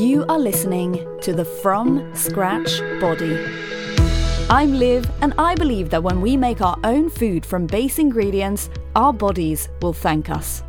You are listening to the From Scratch Body. I'm Liv, and I believe that when we make our own food from base ingredients, our bodies will thank us.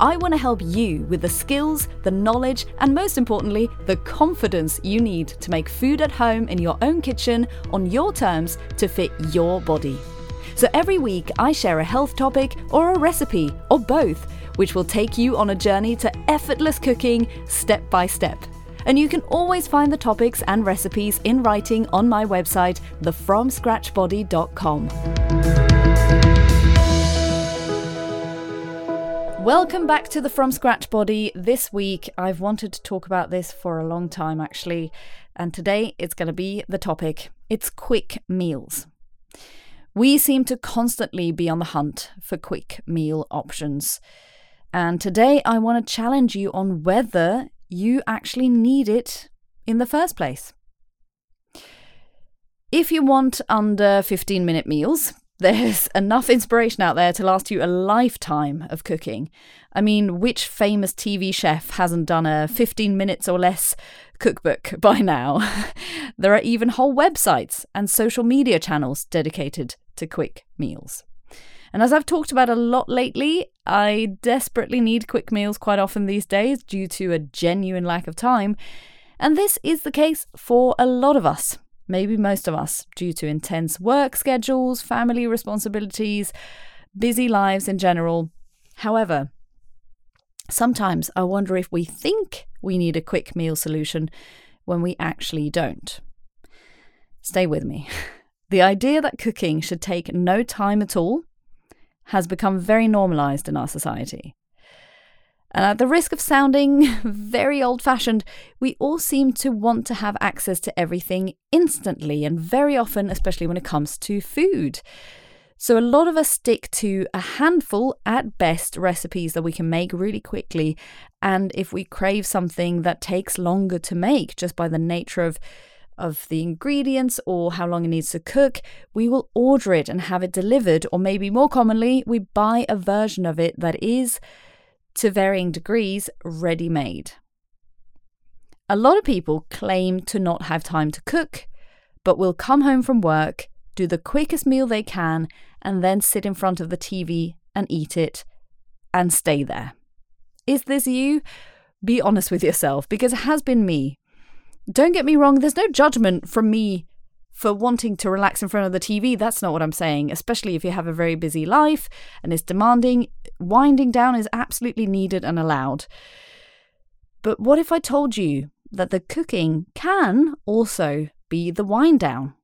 I want to help you with the skills, the knowledge, and most importantly, the confidence you need to make food at home in your own kitchen on your terms to fit your body. So every week, I share a health topic or a recipe, or both, which will take you on a journey to effortless cooking step by step. And you can always find the topics and recipes in writing on my website, thefromscratchbody.com. Welcome back to the From Scratch Body. This week, I've wanted to talk about this for a long time actually, and today it's going to be the topic. It's quick meals. We seem to constantly be on the hunt for quick meal options. And today I want to challenge you on whether you actually need it in the first place. If you want under 15 minute meals, there's enough inspiration out there to last you a lifetime of cooking. I mean, which famous TV chef hasn't done a 15 minutes or less cookbook by now? there are even whole websites and social media channels dedicated to quick meals. And as I've talked about a lot lately, I desperately need quick meals quite often these days due to a genuine lack of time. And this is the case for a lot of us maybe most of us, due to intense work schedules, family responsibilities, busy lives in general. However, sometimes I wonder if we think we need a quick meal solution when we actually don't. Stay with me. The idea that cooking should take no time at all has become very normalized in our society. And at the risk of sounding very old fashioned, we all seem to want to have access to everything instantly, and very often, especially when it comes to food. So, a lot of us stick to a handful at best recipes that we can make really quickly. And if we crave something that takes longer to make just by the nature of of the ingredients or how long it needs to cook, we will order it and have it delivered, or maybe more commonly, we buy a version of it that is to varying degrees, ready made. A lot of people claim to not have time to cook, but will come home from work, do the quickest meal they can, and then sit in front of the TV and eat it and stay there. Is this you? Be honest with yourself because it has been me. Don't get me wrong, there's no judgment from me for wanting to relax in front of the TV. That's not what I'm saying, especially if you have a very busy life and it's demanding. Winding down is absolutely needed and allowed. But what if I told you that the cooking can also be the wind down?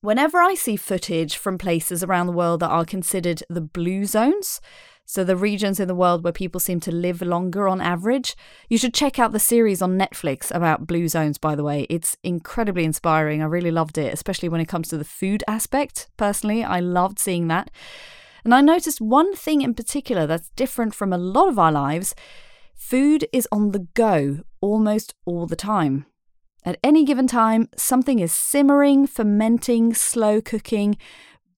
Whenever I see footage from places around the world that are considered the blue zones, so, the regions in the world where people seem to live longer on average. You should check out the series on Netflix about blue zones, by the way. It's incredibly inspiring. I really loved it, especially when it comes to the food aspect. Personally, I loved seeing that. And I noticed one thing in particular that's different from a lot of our lives food is on the go almost all the time. At any given time, something is simmering, fermenting, slow cooking,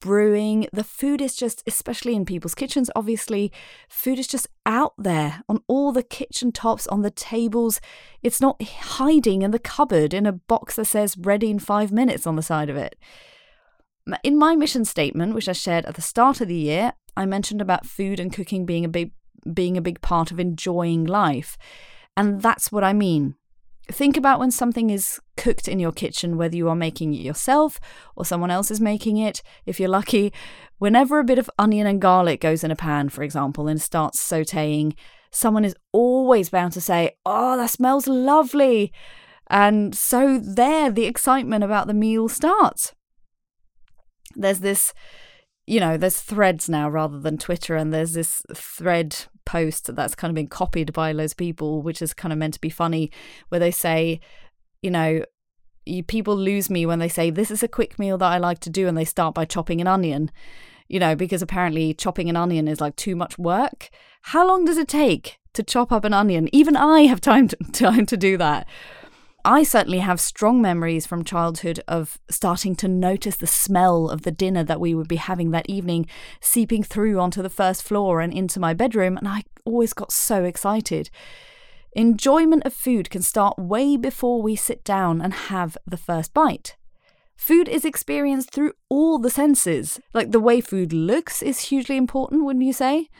brewing. The food is just, especially in people's kitchens, obviously, food is just out there on all the kitchen tops, on the tables. It's not hiding in the cupboard in a box that says ready in five minutes on the side of it. In my mission statement, which I shared at the start of the year, I mentioned about food and cooking being a big being a big part of enjoying life. And that's what I mean. Think about when something is cooked in your kitchen, whether you are making it yourself or someone else is making it, if you're lucky. Whenever a bit of onion and garlic goes in a pan, for example, and starts sauteing, someone is always bound to say, Oh, that smells lovely. And so there, the excitement about the meal starts. There's this you know, there's threads now rather than Twitter, and there's this thread post that's kind of been copied by loads of people, which is kind of meant to be funny, where they say, you know, you, people lose me when they say, This is a quick meal that I like to do, and they start by chopping an onion, you know, because apparently chopping an onion is like too much work. How long does it take to chop up an onion? Even I have time to, time to do that. I certainly have strong memories from childhood of starting to notice the smell of the dinner that we would be having that evening seeping through onto the first floor and into my bedroom, and I always got so excited. Enjoyment of food can start way before we sit down and have the first bite. Food is experienced through all the senses. Like the way food looks is hugely important, wouldn't you say?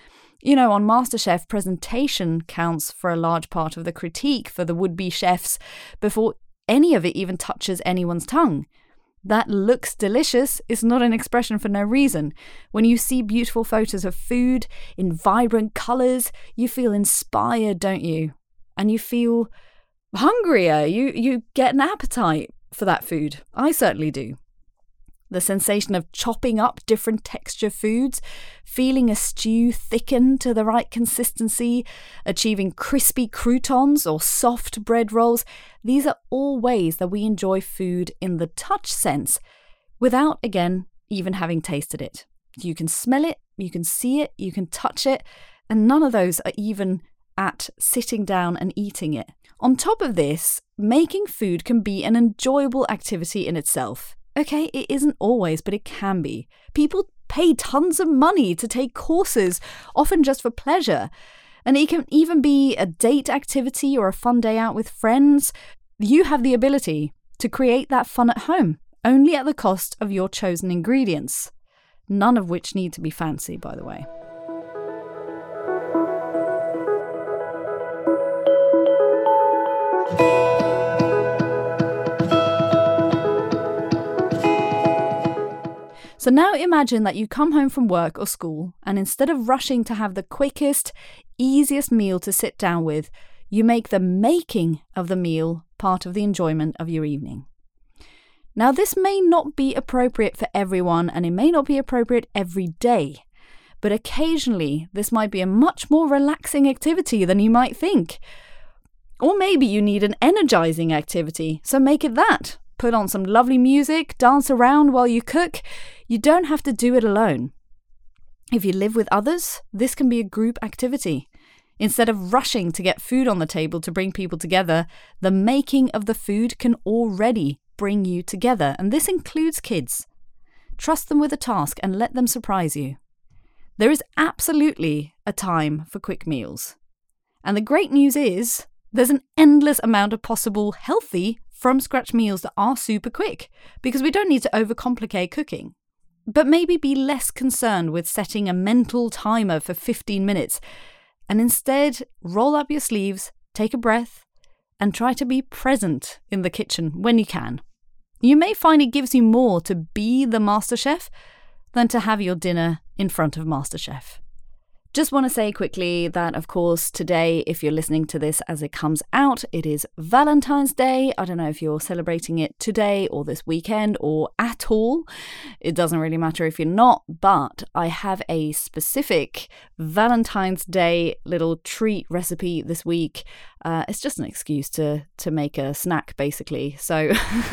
You know, on MasterChef, presentation counts for a large part of the critique for the would be chefs before any of it even touches anyone's tongue. That looks delicious is not an expression for no reason. When you see beautiful photos of food in vibrant colours, you feel inspired, don't you? And you feel hungrier. You you get an appetite for that food. I certainly do. The sensation of chopping up different texture foods, feeling a stew thicken to the right consistency, achieving crispy croutons or soft bread rolls, these are all ways that we enjoy food in the touch sense without, again, even having tasted it. You can smell it, you can see it, you can touch it, and none of those are even at sitting down and eating it. On top of this, making food can be an enjoyable activity in itself. Okay, it isn't always, but it can be. People pay tons of money to take courses, often just for pleasure. And it can even be a date activity or a fun day out with friends. You have the ability to create that fun at home, only at the cost of your chosen ingredients. None of which need to be fancy, by the way. So now imagine that you come home from work or school, and instead of rushing to have the quickest, easiest meal to sit down with, you make the making of the meal part of the enjoyment of your evening. Now, this may not be appropriate for everyone, and it may not be appropriate every day, but occasionally this might be a much more relaxing activity than you might think. Or maybe you need an energizing activity, so make it that. Put on some lovely music, dance around while you cook. You don't have to do it alone. If you live with others, this can be a group activity. Instead of rushing to get food on the table to bring people together, the making of the food can already bring you together, and this includes kids. Trust them with a task and let them surprise you. There is absolutely a time for quick meals. And the great news is there's an endless amount of possible healthy from scratch meals that are super quick because we don't need to overcomplicate cooking. But maybe be less concerned with setting a mental timer for 15 minutes and instead roll up your sleeves, take a breath, and try to be present in the kitchen when you can. You may find it gives you more to be the master chef than to have your dinner in front of MasterChef. Just want to say quickly that, of course, today, if you're listening to this as it comes out, it is Valentine's Day. I don't know if you're celebrating it today or this weekend or at all. It doesn't really matter if you're not, but I have a specific Valentine's Day little treat recipe this week. Uh, it's just an excuse to to make a snack, basically. So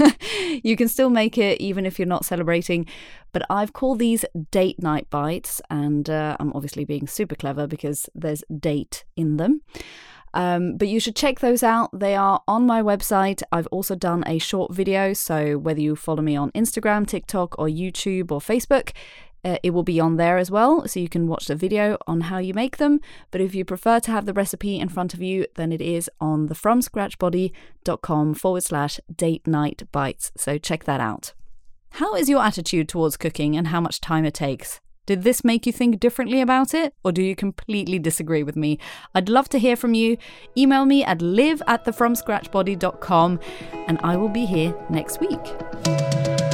you can still make it even if you're not celebrating. But I've called these date night bites, and uh, I'm obviously being super clever because there's date in them. Um, but you should check those out. They are on my website. I've also done a short video, so whether you follow me on Instagram, TikTok, or YouTube or Facebook, uh, it will be on there as well, so you can watch the video on how you make them. But if you prefer to have the recipe in front of you, then it is on the fromscratchbody.com forward slash date night bites. So check that out. How is your attitude towards cooking and how much time it takes? Did this make you think differently about it, or do you completely disagree with me? I'd love to hear from you. Email me at Liv at and I will be here next week.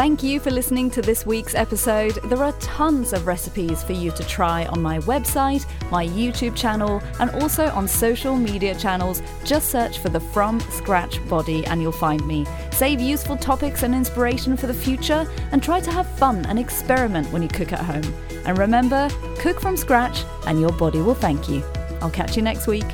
Thank you for listening to this week's episode. There are tons of recipes for you to try on my website, my YouTube channel, and also on social media channels. Just search for the From Scratch Body and you'll find me. Save useful topics and inspiration for the future and try to have fun and experiment when you cook at home. And remember, cook from scratch and your body will thank you. I'll catch you next week.